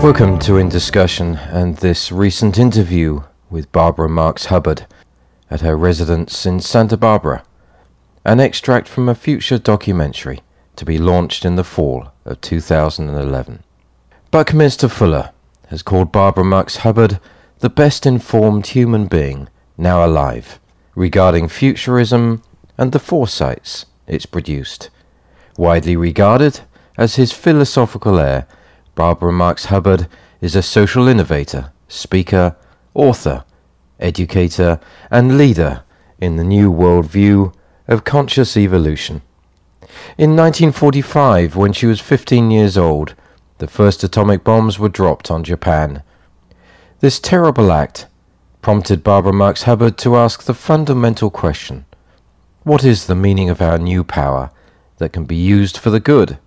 Welcome to In Discussion and this recent interview with Barbara Marx Hubbard at her residence in Santa Barbara, an extract from a future documentary to be launched in the fall of 2011. Buckminster Fuller has called Barbara Marx Hubbard the best informed human being now alive regarding futurism and the foresights it's produced. Widely regarded as his philosophical heir, Barbara Marx Hubbard is a social innovator, speaker, author, educator, and leader in the new world view of conscious evolution. In 1945, when she was 15 years old, the first atomic bombs were dropped on Japan. This terrible act prompted Barbara Marx Hubbard to ask the fundamental question What is the meaning of our new power that can be used for the good?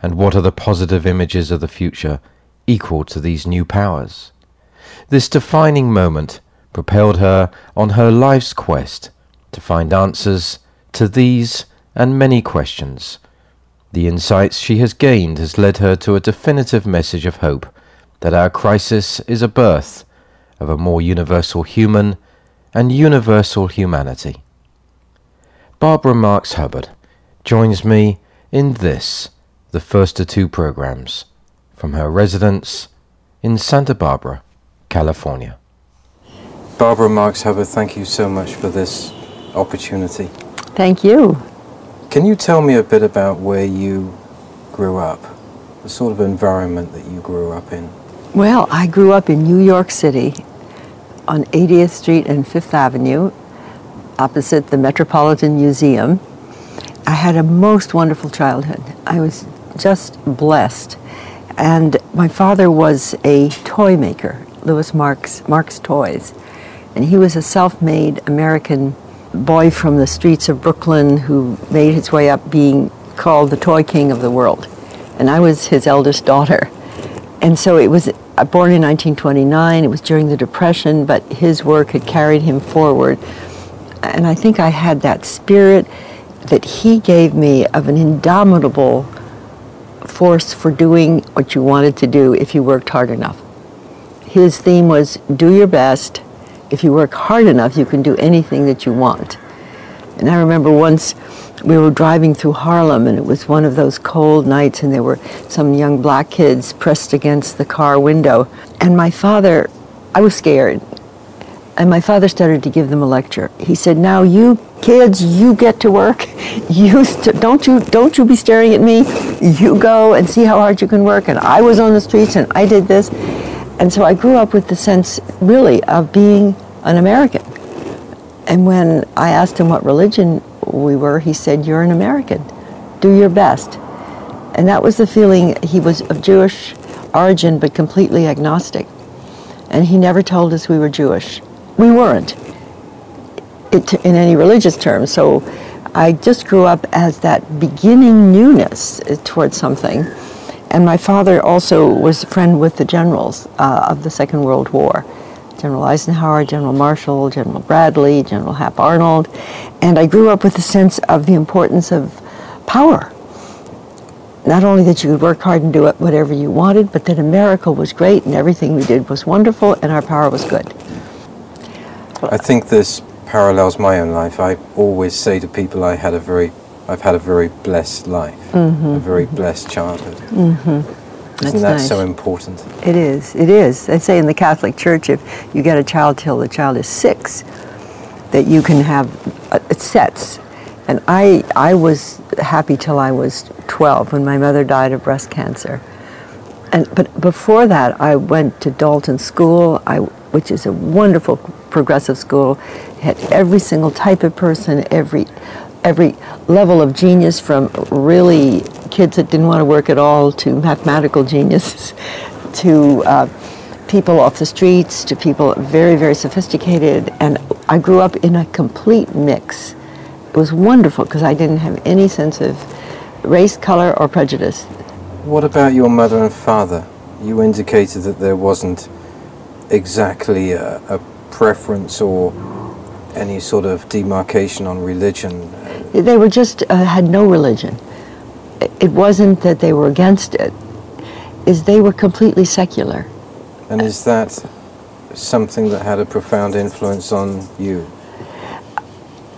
And what are the positive images of the future equal to these new powers? This defining moment propelled her on her life's quest to find answers to these and many questions. The insights she has gained has led her to a definitive message of hope that our crisis is a birth of a more universal human and universal humanity. Barbara Marx Hubbard joins me in this, the first of two programs, from her residence in Santa Barbara, California. Barbara Marx Hubbard, thank you so much for this opportunity. Thank you. Can you tell me a bit about where you grew up, the sort of environment that you grew up in? Well, I grew up in New York City on 80th Street and Fifth Avenue, opposite the Metropolitan Museum. I had a most wonderful childhood. I was just blessed. And my father was a toy maker, Louis Marks, Marx Toys. And he was a self made American boy from the streets of Brooklyn who made his way up being called the toy king of the world. And I was his eldest daughter. And so it was Uh, born in 1929. It was during the Depression, but his work had carried him forward. And I think I had that spirit that he gave me of an indomitable force for doing what you wanted to do if you worked hard enough. His theme was do your best. If you work hard enough, you can do anything that you want. And I remember once we were driving through Harlem, and it was one of those cold nights, and there were some young black kids pressed against the car window. And my father, I was scared. And my father started to give them a lecture. He said, "Now you kids, you get to work. You st- don't you don't you be staring at me. You go and see how hard you can work." And I was on the streets, and I did this. And so I grew up with the sense, really, of being an American. And when I asked him what religion we were, he said, You're an American. Do your best. And that was the feeling. He was of Jewish origin, but completely agnostic. And he never told us we were Jewish. We weren't it, in any religious terms. So I just grew up as that beginning newness towards something. And my father also was a friend with the generals uh, of the Second World War. General Eisenhower, General Marshall, General Bradley, General Hap Arnold. And I grew up with a sense of the importance of power. Not only that you could work hard and do whatever you wanted, but that America was great and everything we did was wonderful and our power was good. I think this parallels my own life. I always say to people I had a very I've had a very blessed life, mm-hmm. a very blessed childhood. Mm-hmm. Isn't that nice. so important? It is. It is. They say in the Catholic Church, if you get a child till the child is six, that you can have uh, it sets. And I, I was happy till I was 12 when my mother died of breast cancer. And but before that, I went to Dalton School, I, which is a wonderful progressive school. It had every single type of person, every every level of genius from really kids that didn't want to work at all to mathematical geniuses to uh, people off the streets to people very, very sophisticated. And I grew up in a complete mix. It was wonderful because I didn't have any sense of race, color, or prejudice. What about your mother and father? You indicated that there wasn't exactly a, a preference or any sort of demarcation on religion. They were just uh, had no religion. It wasn't that they were against it; is they were completely secular. And is that something that had a profound influence on you?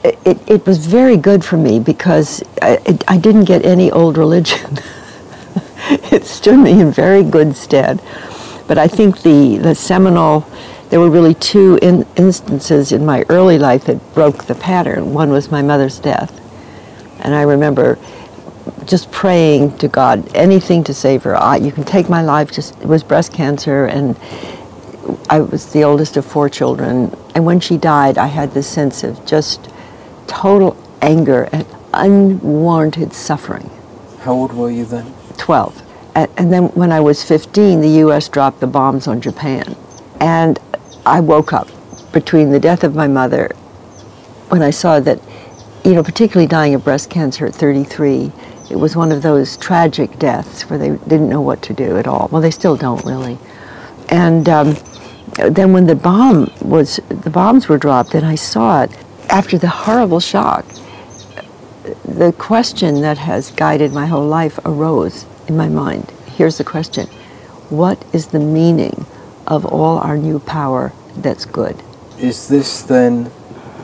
It, it was very good for me because I, it, I didn't get any old religion. it stood me in very good stead. But I think the, the seminal, there were really two in, instances in my early life that broke the pattern. One was my mother's death. And I remember just praying to God, anything to save her. I, you can take my life. Just it was breast cancer, and I was the oldest of four children. And when she died, I had this sense of just total anger and unwarranted suffering. How old were you then? Twelve. And, and then when I was 15, the U.S. dropped the bombs on Japan, and I woke up between the death of my mother, when I saw that, you know, particularly dying of breast cancer at 33 it was one of those tragic deaths where they didn't know what to do at all. Well, they still don't really. And um, then when the bomb was, the bombs were dropped, and I saw it after the horrible shock. The question that has guided my whole life arose in my mind. Here's the question: What is the meaning of all our new power that's good? Is this then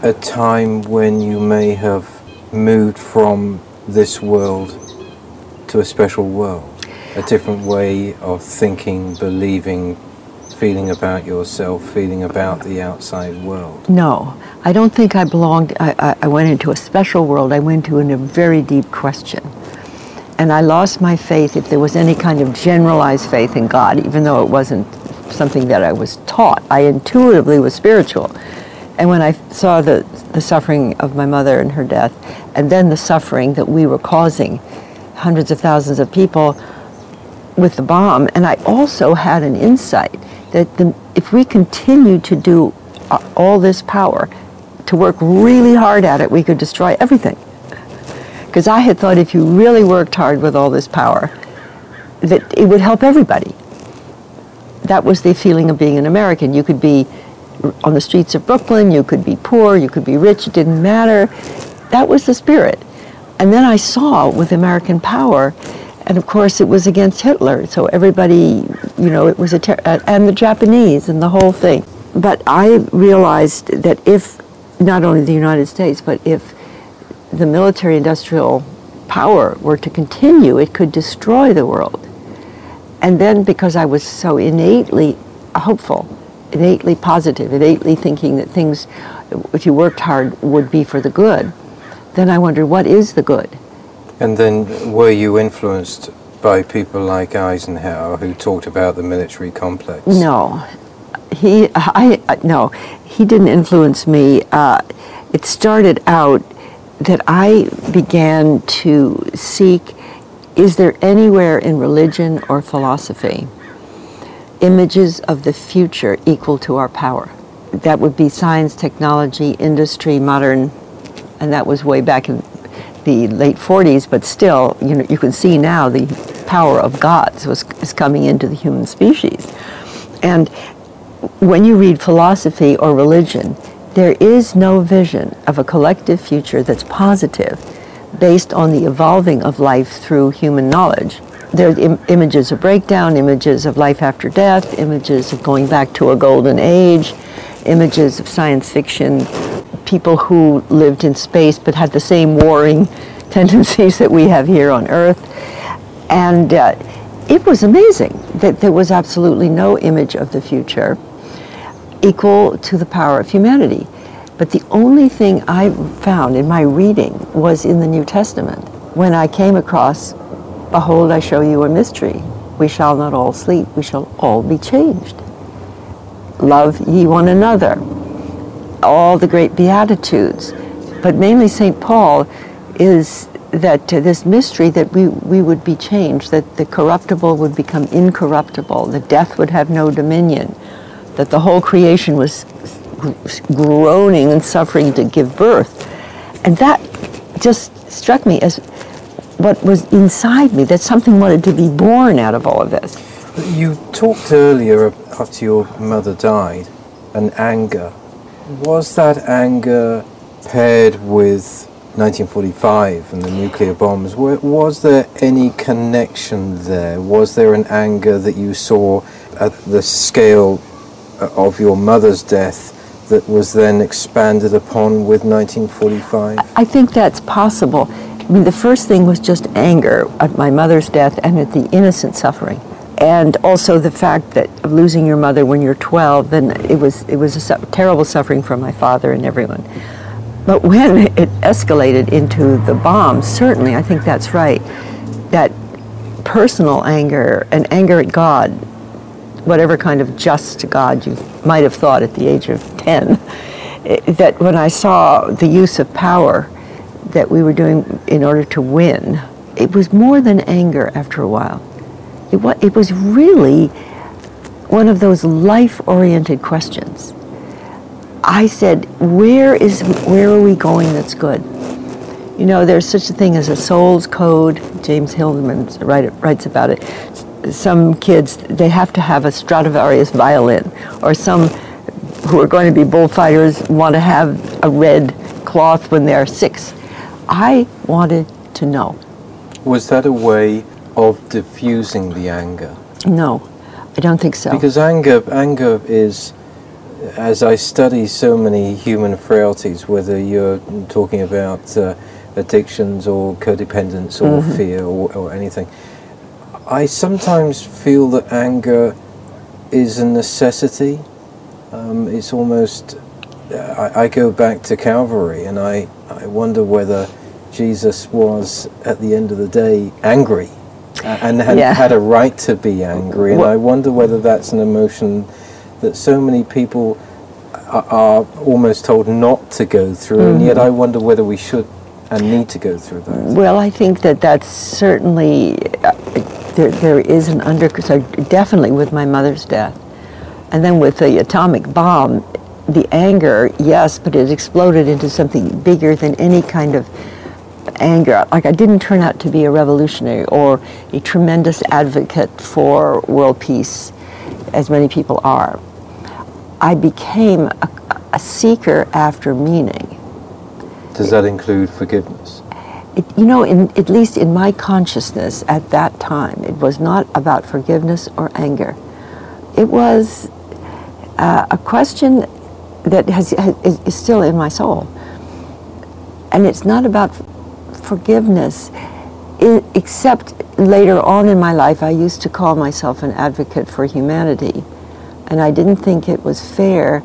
a time when you may have moved from this world to a special world, a different way of thinking, believing, feeling about yourself, feeling about the outside world? No, I don't think I belonged. I, I, went into a special world. I went into a very deep question. And I lost my faith, if there was any kind of generalized faith in God, even though it wasn't something that I was taught. I intuitively was spiritual. And when I saw the, the suffering of my mother and her death, and then the suffering that we were causing hundreds of thousands of people with the bomb, and I also had an insight that the, if we continue to do uh, all this power, to work really hard at it, we could destroy everything. Because I had thought if you really worked hard with all this power, that it would help everybody. That was the feeling of being an American. You could be on the streets of Brooklyn, you could be poor, you could be rich, it didn't matter. That was the spirit. And then I saw with American power, and of course it was against Hitler, so everybody, you know, it was a, ter- uh, and the Japanese and the whole thing. But I realized that if not only the United States, but if the military industrial power were to continue, it could destroy the world. And then because I was so innately hopeful, innately positive, innately thinking that things, if you worked hard, would be for the good, then I wondered, what is the good? And then were you influenced by people like Eisenhower who talked about the military complex? No. He, I, no, he didn't influence me. Uh, it started out that I began to seek is there anywhere in religion or philosophy images of the future equal to our power. That would be science, technology, industry, modern, and that was way back in the late 40s, but still, you know, you can see now the power of gods was, is coming into the human species. And when you read philosophy or religion, there is no vision of a collective future that's positive based on the evolving of life through human knowledge. There are Im- images of breakdown, images of life after death, images of going back to a golden age, images of science fiction, people who lived in space but had the same warring tendencies that we have here on Earth. And uh, it was amazing that there was absolutely no image of the future equal to the power of humanity. But the only thing I found in my reading was in the New Testament when I came across Behold, I show you a mystery. We shall not all sleep, we shall all be changed. Love ye one another. all the great Beatitudes, but mainly St. Paul, is that this mystery that we, we would be changed, that the corruptible would become incorruptible, that death would have no dominion, that the whole creation was groaning and suffering to give birth. And that just struck me as what was inside me, that something wanted to be born out of all of this. You talked earlier after your mother died, an anger. Was that anger paired with 1945 and the nuclear bombs? Was there any connection there? Was there an anger that you saw at the scale of your mother's death that was then expanded upon with 1945? I think that's possible. I mean, the first thing was just anger at my mother's death and at the innocent suffering. And also the fact that of losing your mother when you're 12, then it was, it was a su- terrible suffering for my father and everyone. But when it escalated into the bomb, certainly, I think that's right, that personal anger and anger at God, whatever kind of just God you might have thought at the age of 10, eh, that when I saw the use of power, that we were doing in order to win, it was more than anger after a while. It was, really one of those life-oriented questions. I said, where is where are we going that's good? You know, there's such a thing as a soul's code. James Hillman write, writes about it. Some kids, they have to have a Stradivarius violin, or some who are going to be bullfighters want to have a red cloth when they're six. I wanted to know. Was that a way of diffusing the anger? No, I don't think so. Because anger, anger is, as I study so many human frailties, whether you're talking about uh, addictions or codependence or mm-hmm. fear or, or anything, I sometimes feel that anger is a necessity. Um, it's almost, I, I, go back to Calvary and I, I wonder whether Jesus was, at the end of the day, angry and had, yeah. had a right to be angry. And I wonder whether that's an emotion that so many people are, are almost told not to go through, mm-hmm. and yet mm-hmm. I wonder whether we should and need to go through that. Well, I think that that's certainly, uh, there, there is an under, so definitely with my mother's death. And then with the atomic bomb, the anger, yes, but it exploded into something bigger than any kind of anger. Like I didn't turn out to be a revolutionary or a tremendous advocate for world peace, as many people are. I became a, a seeker after meaning. Does that include forgiveness? It, you know, in, at least in my consciousness at that time, it was not about forgiveness or anger. It was uh, a question that has, has, is still in my soul. And it's not about forgiveness, it, except later on in my life, I used to call myself an advocate for humanity. And I didn't think it was fair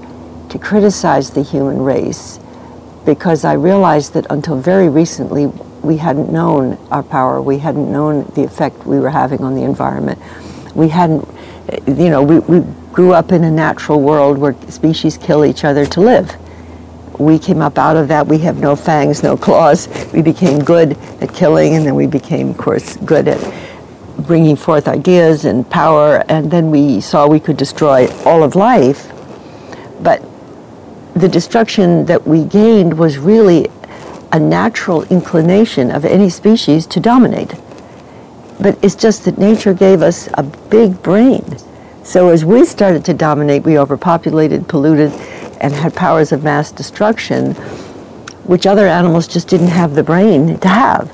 to criticize the human race because I realized that until very recently, we hadn't known our power. We hadn't known the effect we were having on the environment. We hadn't, you know, we, we grew up in a natural world where species kill each other to live we came up out of that. We have no fangs, no claws. We became good at killing, and then we became, of course, good at bringing forth ideas and power. And then we saw we could destroy all of life. But the destruction that we gained was really a natural inclination of any species to dominate. But it's just that nature gave us a big brain. So as we started to dominate, we overpopulated, polluted, and had powers of mass destruction, which other animals just didn't have the brain to have.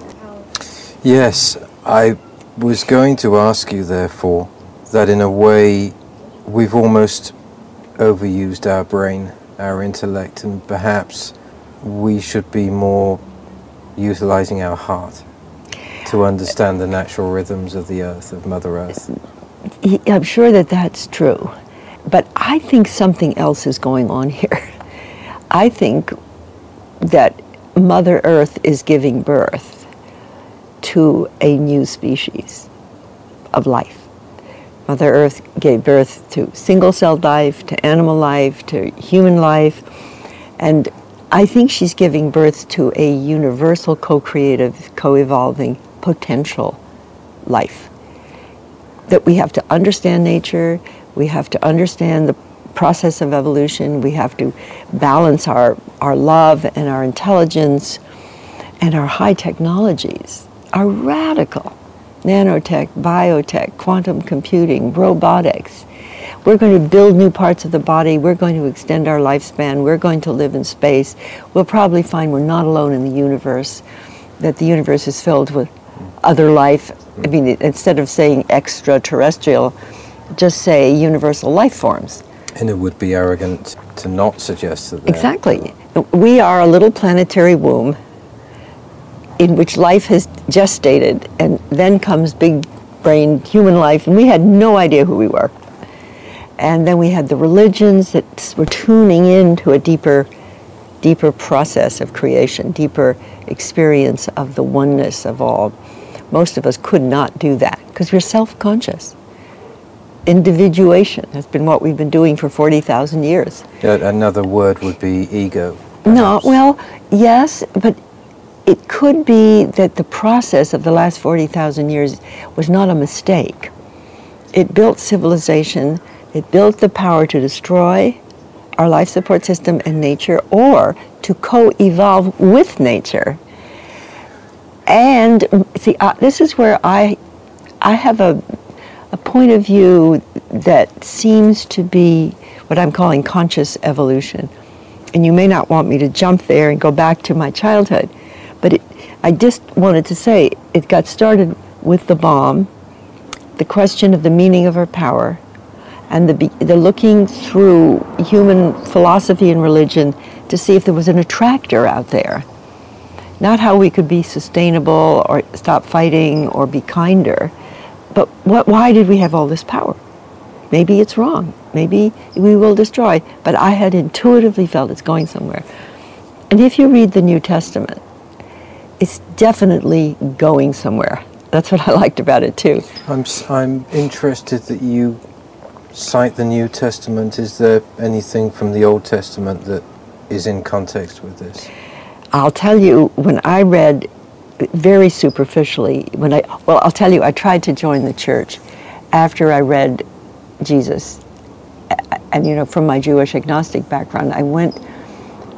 Yes, I was going to ask you, therefore, that in a way we've almost overused our brain, our intellect, and perhaps we should be more utilizing our heart to understand the natural rhythms of the earth, of Mother Earth. I'm sure that that's true. But I think something else is going on here. I think that Mother Earth is giving birth to a new species of life. Mother Earth gave birth to single celled life, to animal life, to human life, And I think she's giving birth to a universal, co creative, co evolving potential life. That we have to understand nature, we have to understand the process of evolution, we have to balance our, our love and our intelligence and our high technologies are radical nanotech, biotech, quantum computing, robotics. We're going to build new parts of the body. We're going to extend our lifespan. We're going to live in space. We'll probably find we're not alone in the universe, that the universe is filled with other life. I mean, instead of saying extraterrestrial, just say universal life forms. And it would be arrogant to not suggest that. Exactly. We are a little planetary womb in which life has gestated, and then comes big brain human life, and we had no idea who we were. And then we had the religions that were tuning into a deeper, deeper process of creation, deeper experience of the oneness of all. Most of us could not do that because we're self conscious. Individuation has been what we've been doing for 40,000 years. Another word would be ego. Perhaps. No, well, yes, but it could be that the process of the last 40,000 years was not a mistake. It built civilization, it built the power to destroy our life support system and nature or to co evolve with nature. And see, uh, this is where I, I have a, a point of view that seems to be what I'm calling conscious evolution. And you may not want me to jump there and go back to my childhood but it, I just wanted to say it got started with the bomb, the question of the meaning of our power, and the, the looking through human philosophy and religion to see if there was an attractor out there. Not how we could be sustainable or stop fighting or be kinder, but what, why did we have all this power? Maybe it's wrong. Maybe we will destroy. But I had intuitively felt it's going somewhere. And if you read the New Testament, it's definitely going somewhere. That's what I liked about it too. I'm, I'm interested that you cite the New Testament. Is there anything from the Old Testament that is in context with this? I'll tell you, when I read very superficially, when I, well, I'll tell you, I tried to join the church after I read Jesus. And, you know, from my Jewish agnostic background, I went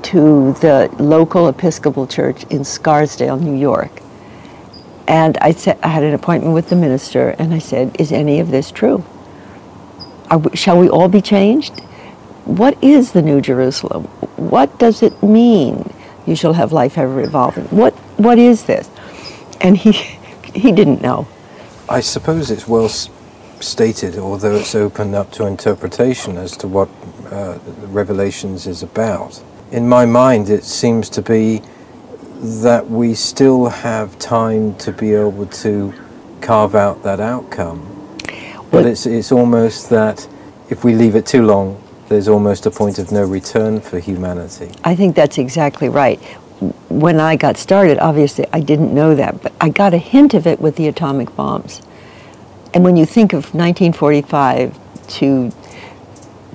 to the local Episcopal church in Scarsdale, New York. And I, said, I had an appointment with the minister, and I said, Is any of this true? We, shall we all be changed? What is the New Jerusalem? What does it mean? You shall have life ever evolving. What, what is this? And he, he didn't know. I suppose it's well stated, although it's opened up to interpretation as to what uh, Revelations is about in my mind, it seems to be that we still have time to be able to carve out that outcome. But it's, it's almost that if we leave it too long, there's almost a point of no return for humanity. I think that's exactly right. When I got started, obviously I didn't know that, but I got a hint of it with the atomic bombs. And when you think of 1945 to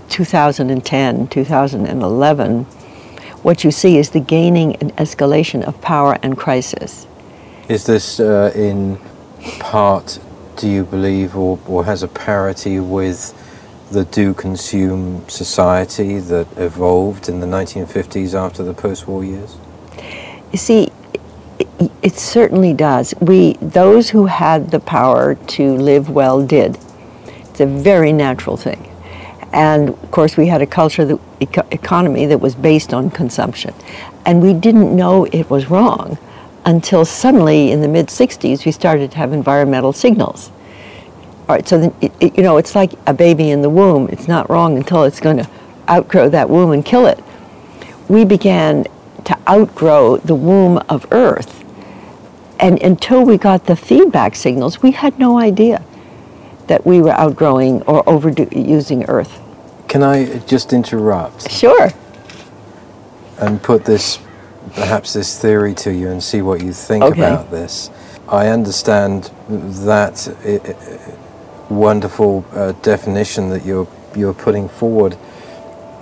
2010, 2011, what you see is the gaining and escalation of power and crisis. Is this uh, in part, do you believe, or, or has a parity with the do consume society that evolved in the 1950s after the post war years? You see, it, it certainly does. We, those who had the power to live well did. It's a very natural thing. And of course, we had a culture, economy that was based on consumption. And we didn't know it was wrong until suddenly in the mid 60s we started to have environmental signals. All right, so it, it, you know, it's like a baby in the womb. It's not wrong until it's going to outgrow that womb and kill it. We began to outgrow the womb of Earth. And until we got the feedback signals, we had no idea that we were outgrowing or overusing Earth. Can I just interrupt? Sure. And put this, perhaps this theory to you and see what you think okay. about this. I understand that wonderful uh, definition that you're you're putting forward.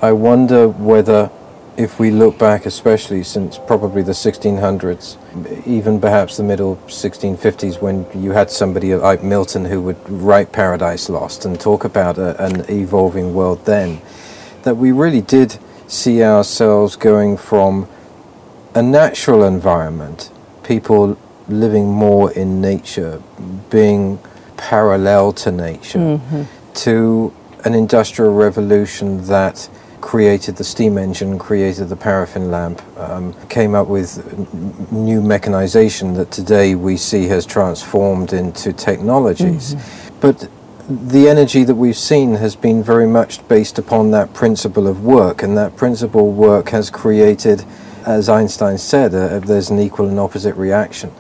I wonder whether if we look back, especially since probably the 1600s, even perhaps the middle 1650s, when you had somebody like Milton who would write Paradise Lost and talk about a, an evolving world then, that we really did see ourselves going from a natural environment, people living more in nature, being parallel to nature, mm-hmm. to an industrial revolution that created the steam engine, created the paraffin lamp, um, came up with new mechanization that today we see has transformed into technologies. Mm-hmm. But the energy that we've seen has been very much based upon that principle of work, and that principle work has created, as Einstein said, uh, there's an equal and opposite reaction.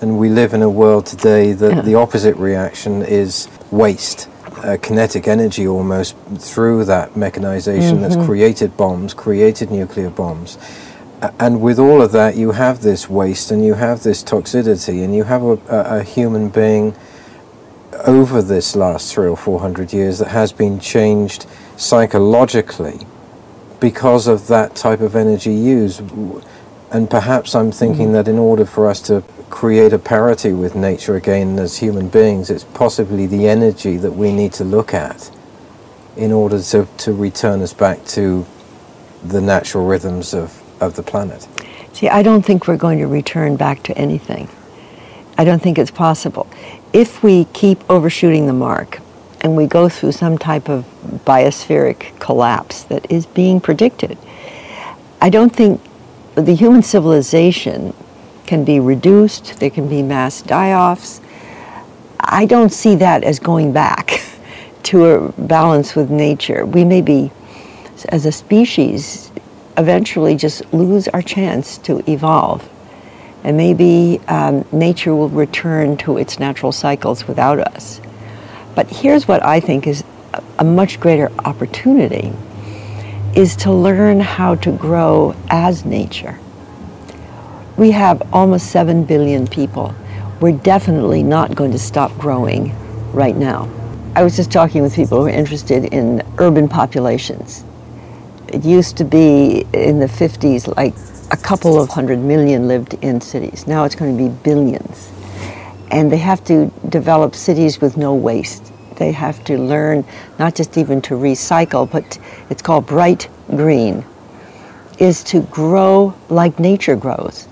And we live in a world today that yeah. the opposite reaction is waste uh, kinetic energy almost through that mechanization mm-hmm. that's created bombs, created nuclear bombs. And with all of that, you have this waste and you have this toxicity, and you have a, a, a human being over this last three or four hundred years that has been changed psychologically because of that type of energy used. And perhaps I'm thinking mm-hmm. that in order for us to create a parity with nature again as human beings, it's possibly the energy that we need to look at in order to, to return us back to the natural rhythms of, of the planet. See, I don't think we're going to return back to anything. I don't think it's possible. If we keep overshooting the mark and we go through some type of biospheric collapse that is being predicted, I don't think the human civilization can be reduced, there can be mass die offs. I don't see that as going back to a balance with nature. We may be, as a species, eventually just lose our chance to evolve. And maybe um, nature will return to its natural cycles without us. But here's what I think is a much greater opportunity is to learn how to grow as nature we have almost 7 billion people. We're definitely not going to stop growing right now. I was just talking with people who are interested in urban populations. It used to be in the 50s like a couple of hundred million lived in cities. Now it's going to be billions. And they have to develop cities with no waste. They have to learn not just even to recycle, but it's called bright green, is to grow like nature grows.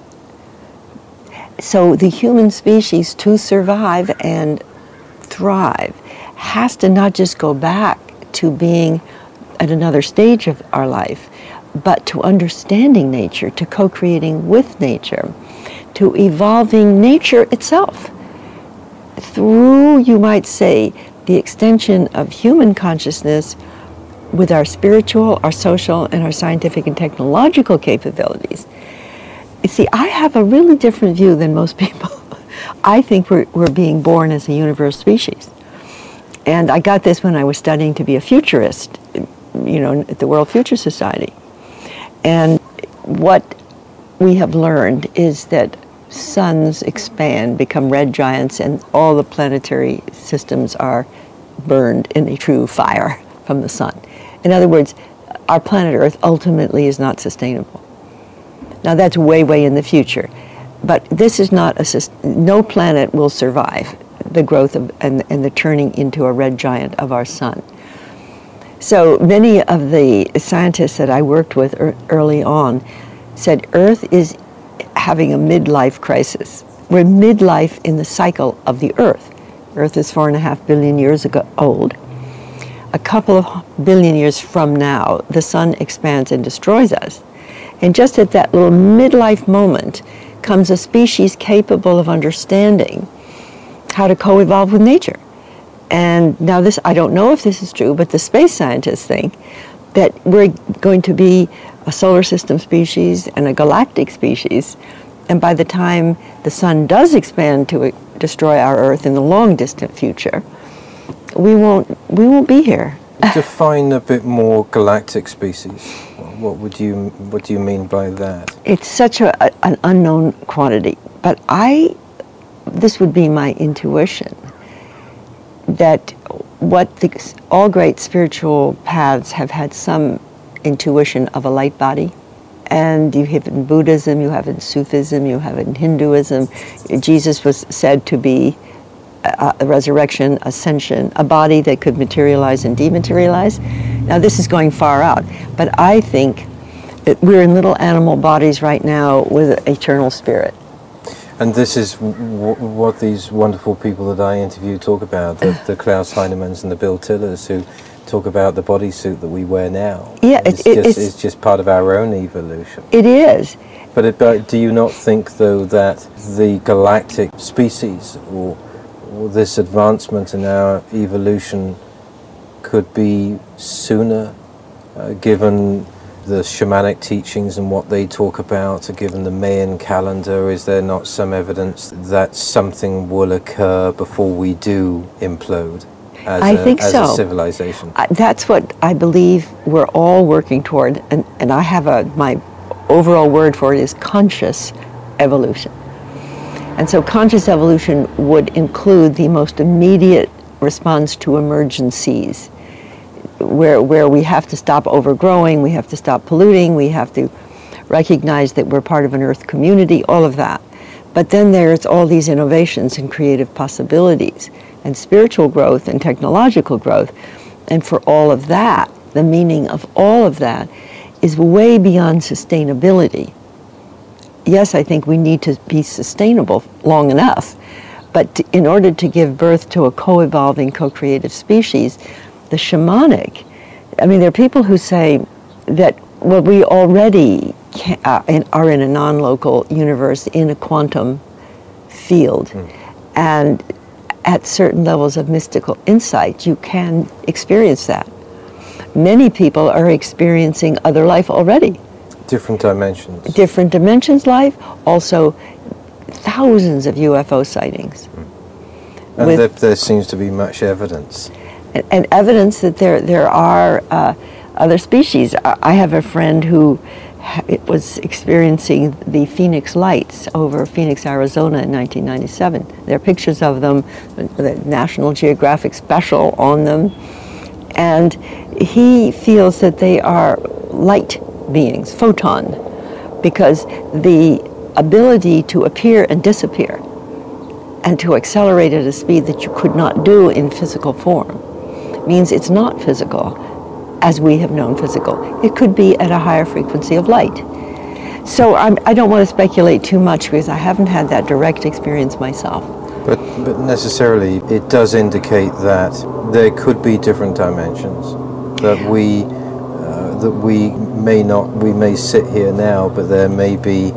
So the human species to survive and thrive has to not just go back to being at another stage of our life, but to understanding nature, to co creating with nature, to evolving nature itself through, you might say, the extension of human consciousness with our spiritual, our social, and our scientific and technological capabilities you see, I have a really different view than most people. I think we're, we're being born as a universe species. And I got this when I was studying to be a futurist, you know, at the World Future Society. And what we have learned is that suns expand, become red giants, and all the planetary systems are burned in a true fire from the sun. In other words, our planet Earth ultimately is not sustainable. Now that's way, way in the future. But this is not a, no planet will survive the growth of, and, and the turning into a red giant of our sun. So many of the scientists that I worked with early on said Earth is having a midlife crisis. We're midlife in the cycle of the Earth. Earth is four and a half billion years ago old. A couple of billion years from now, the sun expands and destroys us. And just at that little midlife moment comes a species capable of understanding how to co evolve with nature. And now, this, I don't know if this is true, but the space scientists think that we're going to be a solar system species and a galactic species. And by the time the sun does expand to destroy our Earth in the long distant future, we won't, we won't be here. Define a bit more galactic species what would you what do you mean by that? It's such a, a, an unknown quantity, but I this would be my intuition that what the, all great spiritual paths have had some intuition of a light body, and you have in Buddhism, you have in Sufism, you have in Hinduism. Jesus was said to be a, resurrection, ascension, a body that could materialize and dematerialize. Now, this is going far out, but I think that we're in little animal bodies right now with eternal spirit. And this is w- what these wonderful people that I interview talk about the, the Klaus Heinemanns and the Bill Tillers, who talk about the bodysuit that we wear now. Yeah, it's, it, just, it's, it's just part of our own evolution. It is. But, it, but do you not think, though, that the galactic species or, or this advancement in our evolution could be sooner, uh, given the shamanic teachings and what they talk about, given the Mayan calendar? Is there not some evidence that something will occur before we do implode? As I a, think as so. a civilization. I, that's what I believe we're all working toward, and, and I have a my overall word for it is conscious evolution. And so conscious evolution would include the most immediate response to emergencies, where where we have to stop overgrowing, we have to stop polluting, we have to recognize that we're part of an earth community, all of that. But then there's all these innovations and creative possibilities and spiritual growth and technological growth. And for all of that, the meaning of all of that is way beyond sustainability. Yes, I think we need to be sustainable long enough, but in order to give birth to a co evolving, co creative species, the shamanic, I mean, there are people who say that, well, we already can, uh, are in a non local universe in a quantum field. Mm. And at certain levels of mystical insight, you can experience that. Many people are experiencing other life already. Different dimensions. Different dimensions life, also thousands of UFO sightings. Mm. And there, there, seems to be much evidence. And, evidence that there, there are uh, other species. I have a friend who was experiencing the Phoenix lights over Phoenix, Arizona in 1997. There are pictures of them, the National Geographic special on them. And he feels that they are light beings, photon, because the ability to appear and disappear and to accelerate at a speed that you could not do in physical form means it's not physical as we have known physical. It could be at a higher frequency of light. So I'm, I do not want to speculate too much because I haven't had that direct experience myself. But, but necessarily, it does indicate that there could be different dimensions that we uh, that we may not we may sit here now, but there may be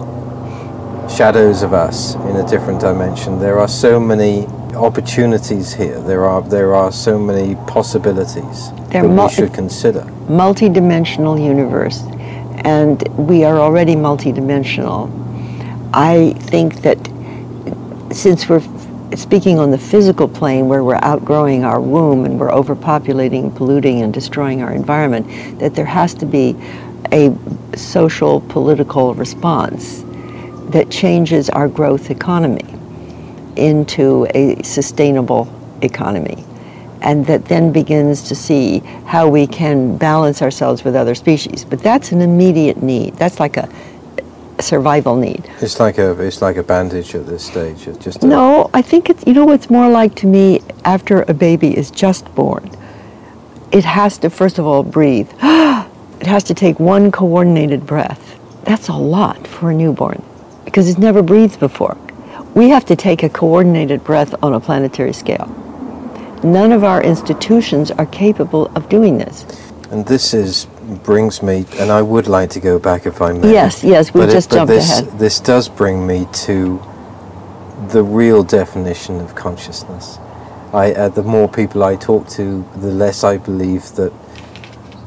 shadows of us in a different dimension. There are so many opportunities here. There are there are so many possibilities They're that we should consider. Multidimensional universe, and we are already multidimensional. I think that since we're speaking on the physical plane where we're outgrowing our womb and we're overpopulating, polluting, and destroying our environment, that there has to be a social political response that changes our growth economy into a sustainable economy and that then begins to see how we can balance ourselves with other species. But that's an immediate need. That's like a survival need. It's like a it's like a bandage at this stage. It's just no. I think it's you know what's more like to me after a baby is just born. It has to first of all breathe. it has to take one coordinated breath. That's a lot for a newborn because it's never breathed before. We have to take a coordinated breath on a planetary scale. None of our institutions are capable of doing this. And this is brings me, and I would like to go back if I may. Yes, yes, we just it, jumped this, ahead. This does bring me to the real definition of consciousness. I, uh, the more people I talk to, the less I believe that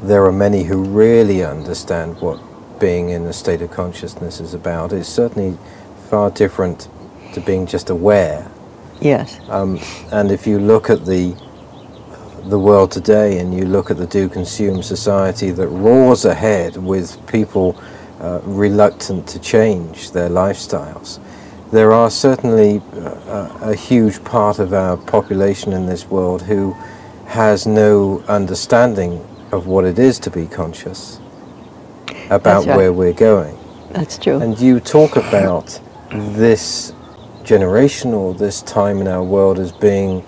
there are many who really understand what being in a state of consciousness is about. It's certainly far different to being just aware. Yes. Um, and if you look at the the world today and you look at the do consume society that roars ahead with people uh, reluctant to change their lifestyles, there are certainly uh, a huge part of our population in this world who has no understanding of what it is to be conscious. about right. where we're going. That's true. And you talk about this generation or this time in our world as being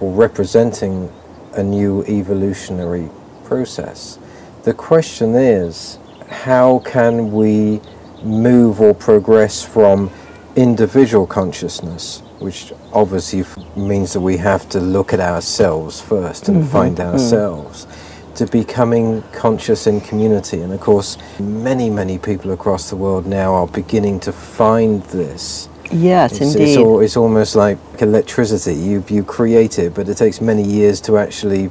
or representing a new evolutionary process. The question is how can we move or progress from individual consciousness, which obviously means that we have to look at ourselves first and Mm-hmm. find ourselves, to becoming conscious in community. And of course, many, many people across the world now are beginning to find this. Yes, It's, indeed. it's, al- it's almost like electricity. You, you create it, but it takes many years to actually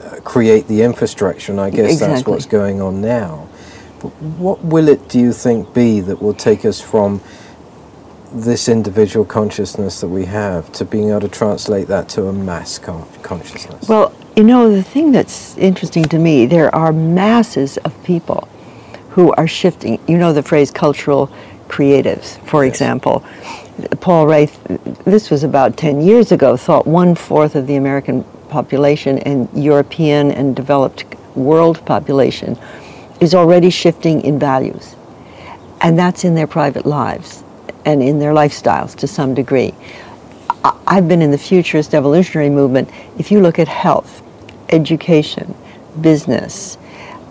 uh, create the infrastructure, and I guess that's what's going on now. But what will it, do you think, be that will take us from this individual consciousness that we have to being able to translate that to a mass con- consciousness? Well, you know, the thing that's interesting to me, there are masses of people who are shifting. You know the phrase cultural creatives, for Yes. example. Paul Ray, this was about 10 years ago, thought one fourth of the American population and European and developed world population is already shifting in values. And that's in their private lives and in their lifestyles to some degree. I've been in the futurist evolutionary movement. If you look at health, education, business,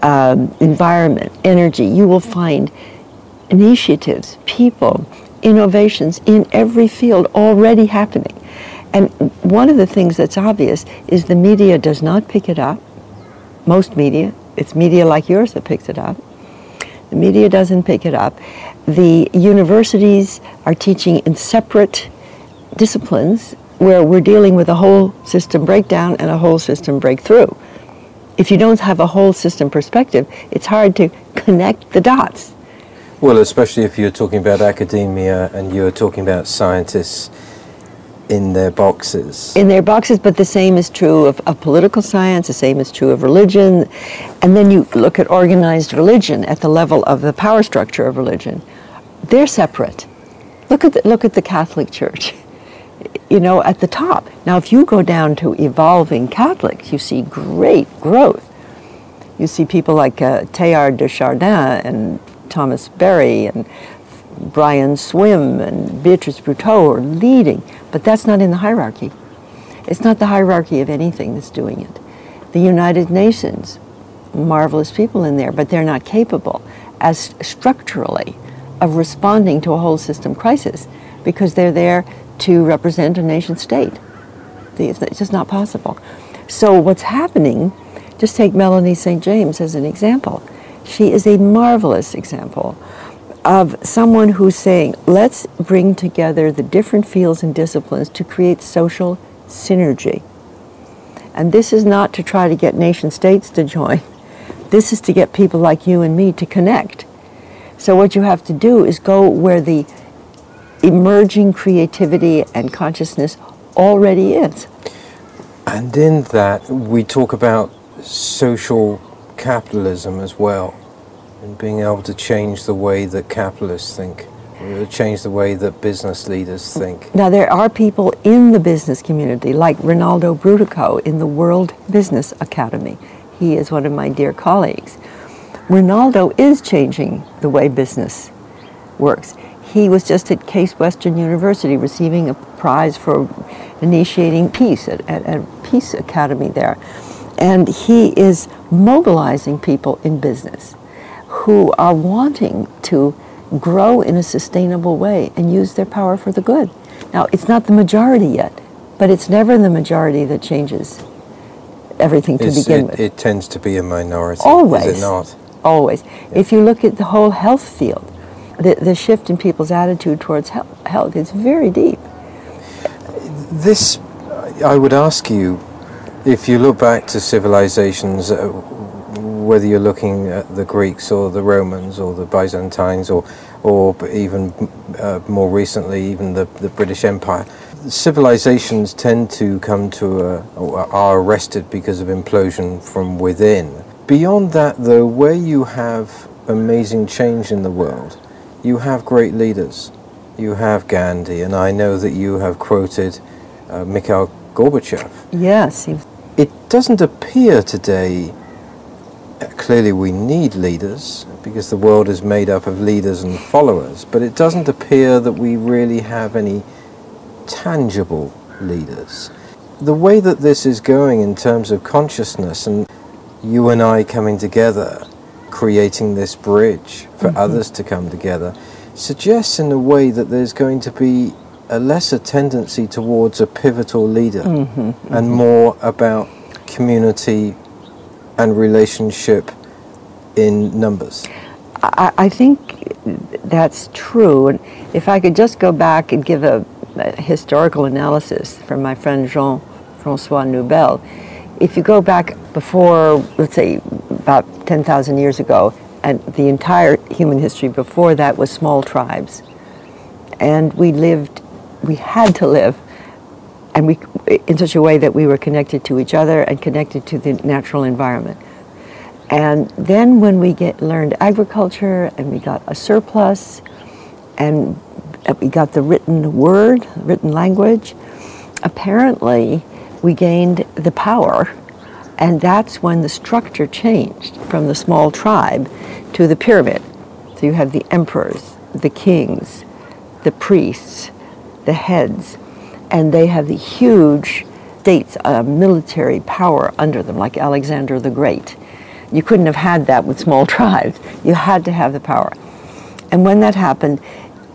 um, environment, energy, you will find initiatives, people, innovations in every field already happening. And one of the things that's obvious is the media does not pick it up. Most media, it's media like yours that picks it up. The media doesn't pick it up. The universities are teaching in separate disciplines where we're dealing with a whole system breakdown and a whole system breakthrough. If you don't have a whole system perspective, it's hard to connect the dots. Well, especially if you're talking about academia and you're talking about scientists in their boxes. in their boxes, but the same is true of, of political science, the same is true of religion. And then you look at organized religion at the level of the power structure of religion. They're separate. Look at the, look at the Catholic Church, you know, at the top. Now, if you go down to evolving Catholics, you see great growth. You see people like uh, Teilhard de Chardin and Thomas Berry and Brian Swimme and Beatrice Bruteau are leading, but that's not in the hierarchy. It's not the hierarchy of anything that's doing it. The United Nations, marvelous people in there, but they're not capable as structurally of responding to a whole system crisis because they're there to represent a nation state. It's just not possible. So what's happening, just take Melanie St. James as an example. She is a marvelous example of someone who's saying, let's bring together the different fields and disciplines to create social synergy. And this is not to try to get nation states to join. This is to get people like you and me to connect. So what you have to do is go where the emerging creativity and consciousness already is. And in that, we talk about social capitalism as well, and being able to change the way that capitalists think, or change the way that business leaders think. Now, there are people in the business community, like Rinaldo Brutoco in the World Business Academy. He is one of my dear colleagues. Rinaldo is changing the way business works. He was just at Case Western University receiving a prize for initiating peace at, at, at Peace Academy there. And he is mobilizing people in business who are wanting to grow in a sustainable way and use their power for the good. Now, it's not the majority yet, but it's never the majority that changes everything to It's- begin it, with. it tends to be a minority, Always. is it not? Always. If you look at the whole health field, the, the shift in people's attitude towards health, health is very deep. This, I would ask you, if you look back to civilizations, uh, whether you're looking at the Greeks or the Romans or the Byzantines or, or even uh, more recently, even the, the British Empire, civilizations tend to come to a, or are arrested because of implosion from within. Beyond that, though, where you have amazing change in the world, you have great leaders. You have Gandhi, and I know that you have quoted uh, Mikhail Gorbachev. Yes, It doesn't appear today clearly we need leaders because the world is made up of leaders and followers, but it doesn't appear that we really have any tangible leaders. The way that this is going in terms of consciousness and you and I coming together, creating this bridge for mm-hmm. others to come together, suggests in a way that there's going to be a lesser tendency towards a pivotal leader mm-hmm, mm-hmm. and more about community and relationship in numbers. I, I, think that's true. And if I could just go back and give a, a historical analysis from my friend Jean Francois Noubel, if you go back before, let's say, about 10,000 years ago, and the entire human history before that was small tribes. And we lived, we had to live, and we, in such a way that we were connected to each other and connected to the natural environment. And then when we get learned agriculture and we got a surplus and we got the written word, written language, apparently we gained the power and that's when the structure changed from the small tribe to the pyramid. So you have the emperors, the kings, the priests, the heads, and they have the huge states, uh, military power under them, like Alexander the Great. You couldn't have had that with small tribes. You had to have the power. And when that happened,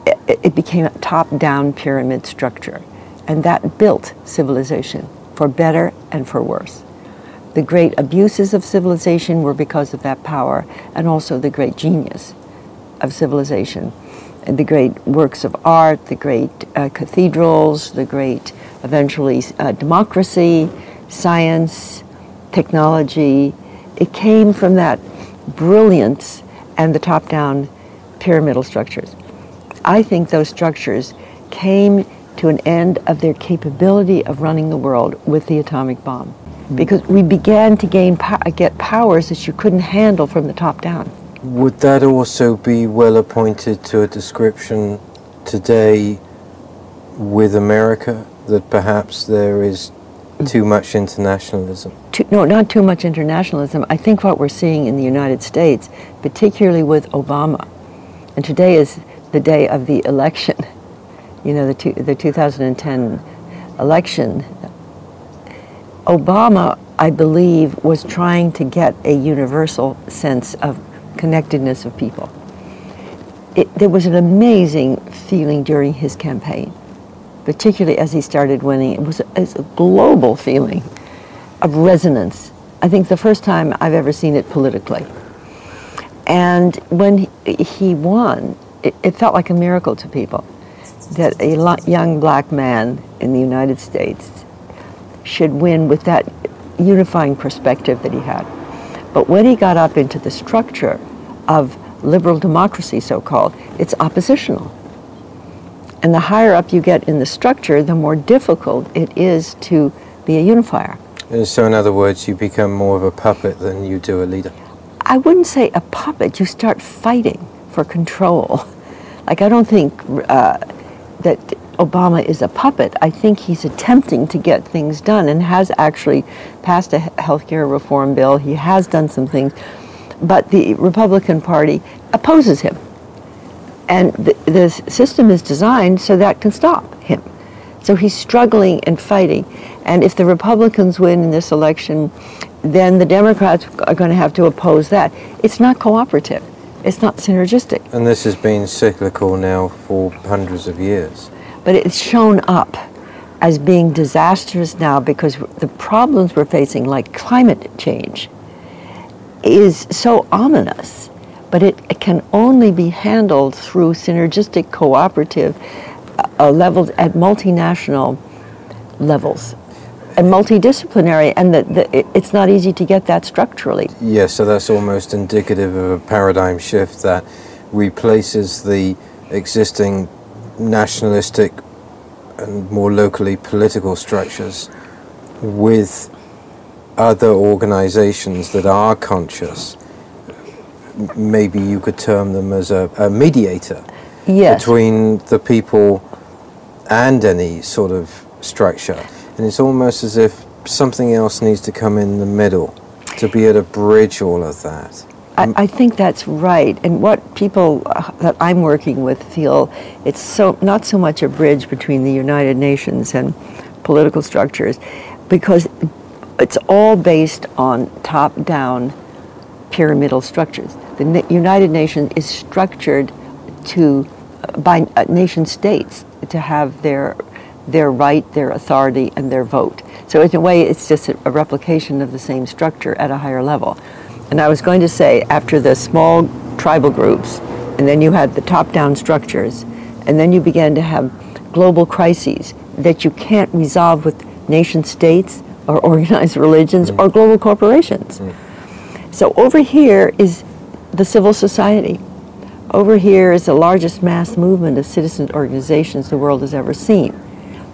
it, it became a top-down pyramid structure. And that built civilization, for better and for worse. The great abuses of civilization were because of that power, and also the great genius of civilization. The great works of art, the great uh, cathedrals, the great, eventually, uh, democracy, science, technology. It came from that brilliance and the top down pyramidal structures. I think those structures came to an end of their capability of running the world with the atomic bomb because we began to gain po- get powers that you couldn't handle from the top down. Would that also be well appointed to a description today with America that perhaps there is too much internationalism? Too, no, not too much internationalism. I think what we're seeing in the United States, particularly with Obama, and today is the day of the election, you know, the, two, the 2010 election Obama, I believe, was trying to get a universal sense of connectedness of people. It, there was an amazing feeling during his campaign, particularly as he started winning. It was a, it was a global feeling of resonance. I think the first time I've ever seen it politically. And when he won, it, it felt like a miracle to people that a young black man in the United States should win with that unifying perspective that he had. But when he got up into the structure of liberal democracy, so called, it's oppositional. And the higher up you get in the structure, the more difficult it is to be a unifier. So, in other words, you become more of a puppet than you do a leader? I wouldn't say a puppet. You start fighting for control. Like, I don't think uh, that Obama is a puppet. I think he's attempting to get things done and has actually passed a healthcare reform bill. He has done some things, but the Republican Party opposes him. And the, the system is designed so that can stop him. So he's struggling and fighting. And if the Republicans win in this election, then the Democrats are going to have to oppose that. It's not cooperative. It's not synergistic. And this has been cyclical now for hundreds of years but it's shown up as being disastrous now because the problems we're facing, like climate change, is so ominous. But it, it can only be handled through synergistic, cooperative uh, levels at multinational levels and multidisciplinary, and the, the, it's not easy to get that structurally. Yes, so that's almost indicative of a paradigm shift that replaces the existing nationalistic and more locally political structures with other organizations that are conscious. Maybe you could term them as a, a mediator yes. between the people and any sort of structure. And it's almost as if something else needs to come in the middle to be able to bridge all of that. I, I, think that's right. And what people uh, that I'm working with feel it's so not so much a bridge between the United Nations and political structures, because it's all based on top-down pyramidal structures. The United Nations is structured to by uh, nation states to have their their right, their authority, and their vote. So in a way, it's just a, a replication of the same structure at a higher level. And I was going to say, after the small tribal groups, and then you had the top-down structures, and then you began to have global crises that you can't resolve with nation states or organized religions mm. or global corporations. Mm. So over here is the civil society. Over here is the largest mass movement of citizen organizations the world has ever seen.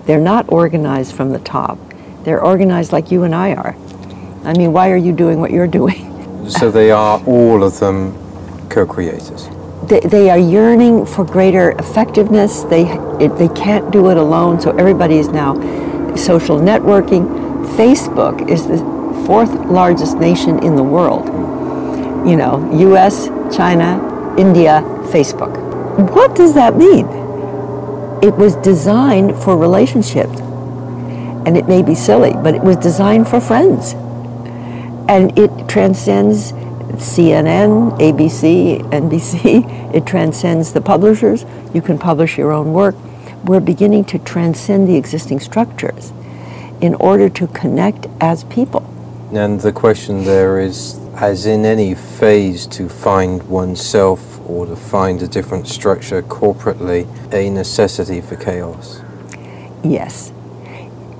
They're not organized from the top. They're organized like you and I are. I mean, why are you doing what you're doing? So they are all of them co-creators. They, they are yearning for greater effectiveness. They it, they can't do it alone. So everybody is now social networking. Facebook is the fourth largest nation in the world. You know, U.S., China, India, Facebook. What does that mean? It was designed for relationships. And it may be silly, but it was designed for friends. And it transcends CNN, ABC, NBC. It transcends the publishers. You can publish your own work. We're beginning to transcend the existing structures in order to connect as people. And the question there is, as in any phase to find oneself or to find a different structure corporately a necessity for chaos? Yes.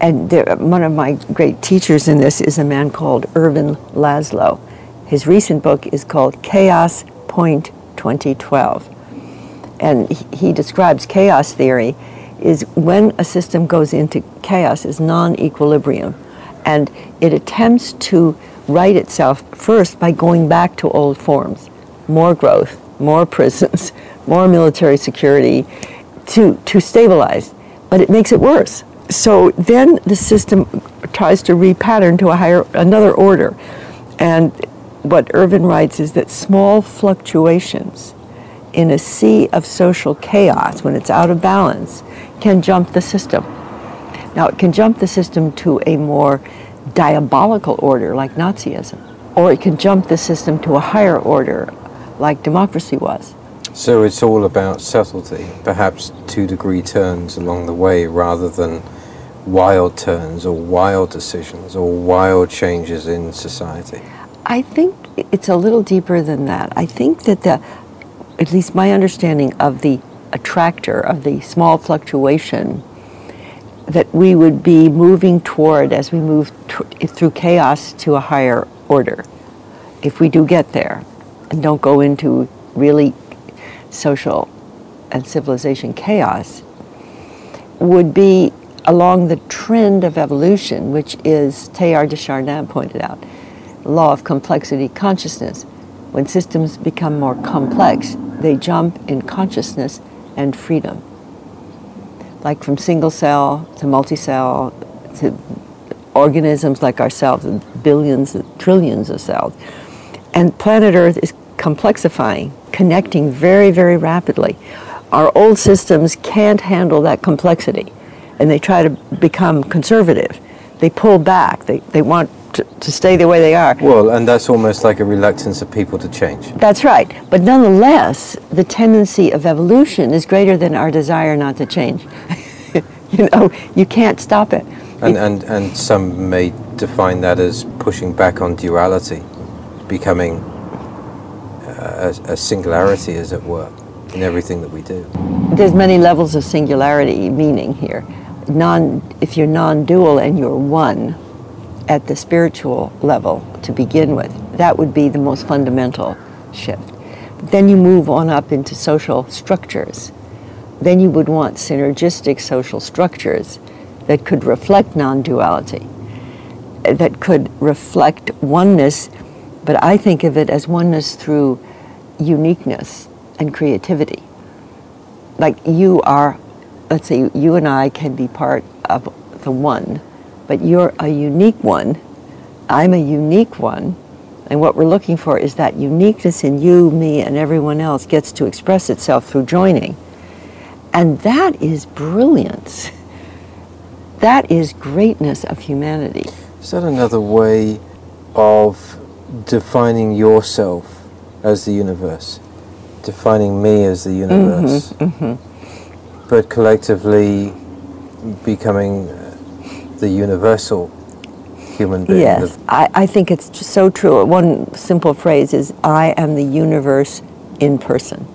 And there, one of my great teachers in this is a man called Ervin Laszlo. His recent book is called Chaos Point 2012. And he, he describes chaos theory is when a system goes into chaos is non-equilibrium and it attempts to right itself first by going back to old forms more growth more prisons, more military security to, to stabilize, but it makes it worse. So then the system tries to repattern to a higher, another order. And what Ervin writes is that small fluctuations in a sea of social chaos, when it's out of balance, can jump the system. Now, it can jump the system to a more diabolical order like Nazism, or it can jump the system to a higher order like democracy was. So it's all about subtlety, perhaps two degree turns along the way rather than wild turns or wild decisions or wild changes in society. I think it's a little deeper than that. I think that the, at least my understanding of the attractor, of the small fluctuation, that we would be moving toward as we move through chaos to a higher order, if we do get there and don't go into really social and civilization chaos would be along the trend of evolution, which is Teilhard de Chardin pointed out, law of complexity consciousness. When systems become more complex, they jump in consciousness and freedom. Like from single cell to multi-cell to organisms like ourselves, billions, trillions of cells. And planet Earth is complexifying, connecting very, very rapidly. Our old systems can't handle that complexity, and they try to become conservative. They pull back. They, they want to, to stay the way they are. Well, and that's almost like a reluctance of people to change. That's right. But nonetheless, the tendency of evolution is greater than our desire not to change. you know, you can't stop it. And, it, and, and some may define that as pushing back on duality, becoming uh, a, a singularity, as it were, in everything that we do. There's many levels of singularity meaning here. Non, if you're non-dual and you're one at the spiritual level to begin with, that would be the most fundamental shift. Then you move on up into social structures. Then you would want synergistic social structures that could reflect non-duality, that could reflect oneness, but I think of it as oneness through uniqueness and creativity. Like you are, let's say you and I can be part of the one, but you're a unique one, I'm a unique one, And what we're looking for is that uniqueness in you, me, and everyone else gets to express itself through joining. And that is brilliance. That is greatness of humanity. Is that another way of defining yourself as the universe? Defining me as the universe? Mm-hmm, mm-hmm. But collectively becoming the universal human being. Yes, I, I think it's so true. One simple phrase is I am the universe in person.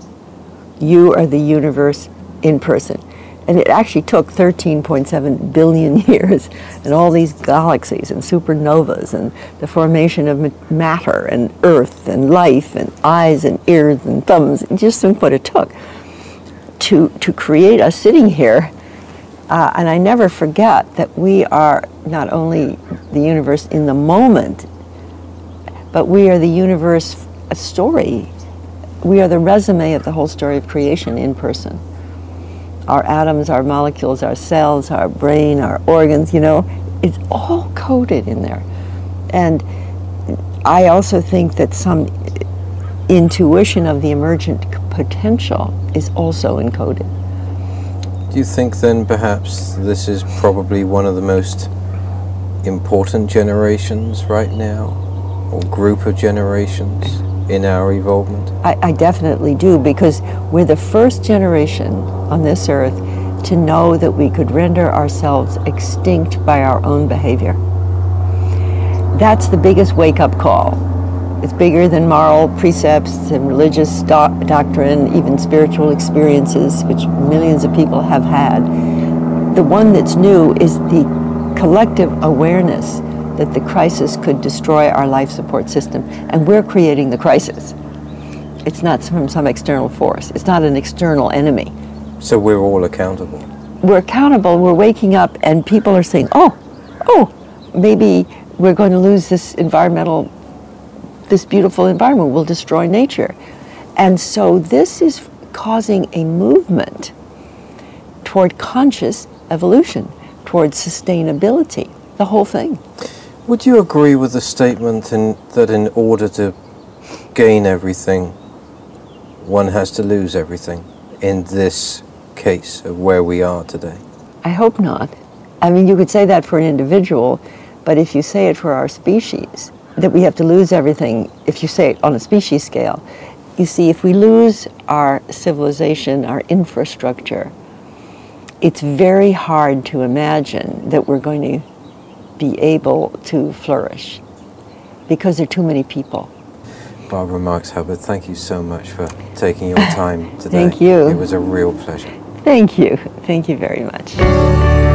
You are the universe in person. And it actually took 13.7 billion years and all these galaxies and supernovas and the formation of matter and earth and life and eyes and ears and thumbs. Just think what it took to, to create us sitting here. Uh, and I never forget that we are not only the universe in the moment, but we are the universe a story. We are the resume of the whole story of creation in person our atoms, our molecules, our cells, our brain, our organs, you know, it's all coded in there. And I also think that some intuition of the emergent potential is also encoded. Do you think then perhaps this is probably one of the most important generations right now, or group of generations? in our evolvement? I, I, definitely do because we're the first generation on this earth to know that we could render ourselves extinct by our own behavior. That's the biggest wake up call. It's bigger than moral precepts and religious do- doctrine, even spiritual experiences, which millions of people have had. The one that's new is the collective awareness that the crisis could destroy our life support system, and we're creating the crisis. It's not from some external force. It's not an external enemy. So we're all accountable. We're accountable. We're waking up, and people are saying, "Oh, oh, maybe we're going to lose this environmental, this beautiful environment. We'll destroy nature," and so this is causing a movement toward conscious evolution, toward sustainability. The whole thing. Would you agree with the statement in, that in order to gain everything, one has to lose everything in this case of where we are today? I hope not. I mean, you could say that for an individual, but if you say it for our species, that we have to lose everything, if you say it on a species scale, you see, if we lose our civilization, our infrastructure, it's very hard to imagine that we're going to be able to flourish because there are too many people. Barbara Marx Hubbard, thank you so much for taking your time today. thank you. It was a real pleasure. Thank you. Thank you very much.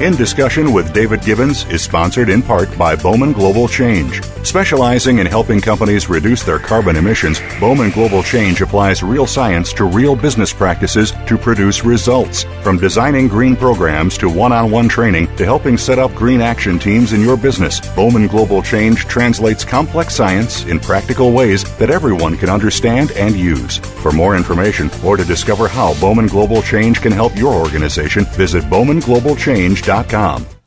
In Discussion with David Gibbons is sponsored in part by Bowman Global Change. Specializing in helping companies reduce their carbon emissions, Bowman Global Change applies real science to real business practices to produce results. From designing green programs to one on one training to helping set up green action teams in your business, Bowman Global Change translates complex science in practical ways that everyone can understand and use. For more information or to discover how Bowman Global Change can help your organization, visit bowmanglobalchange.com.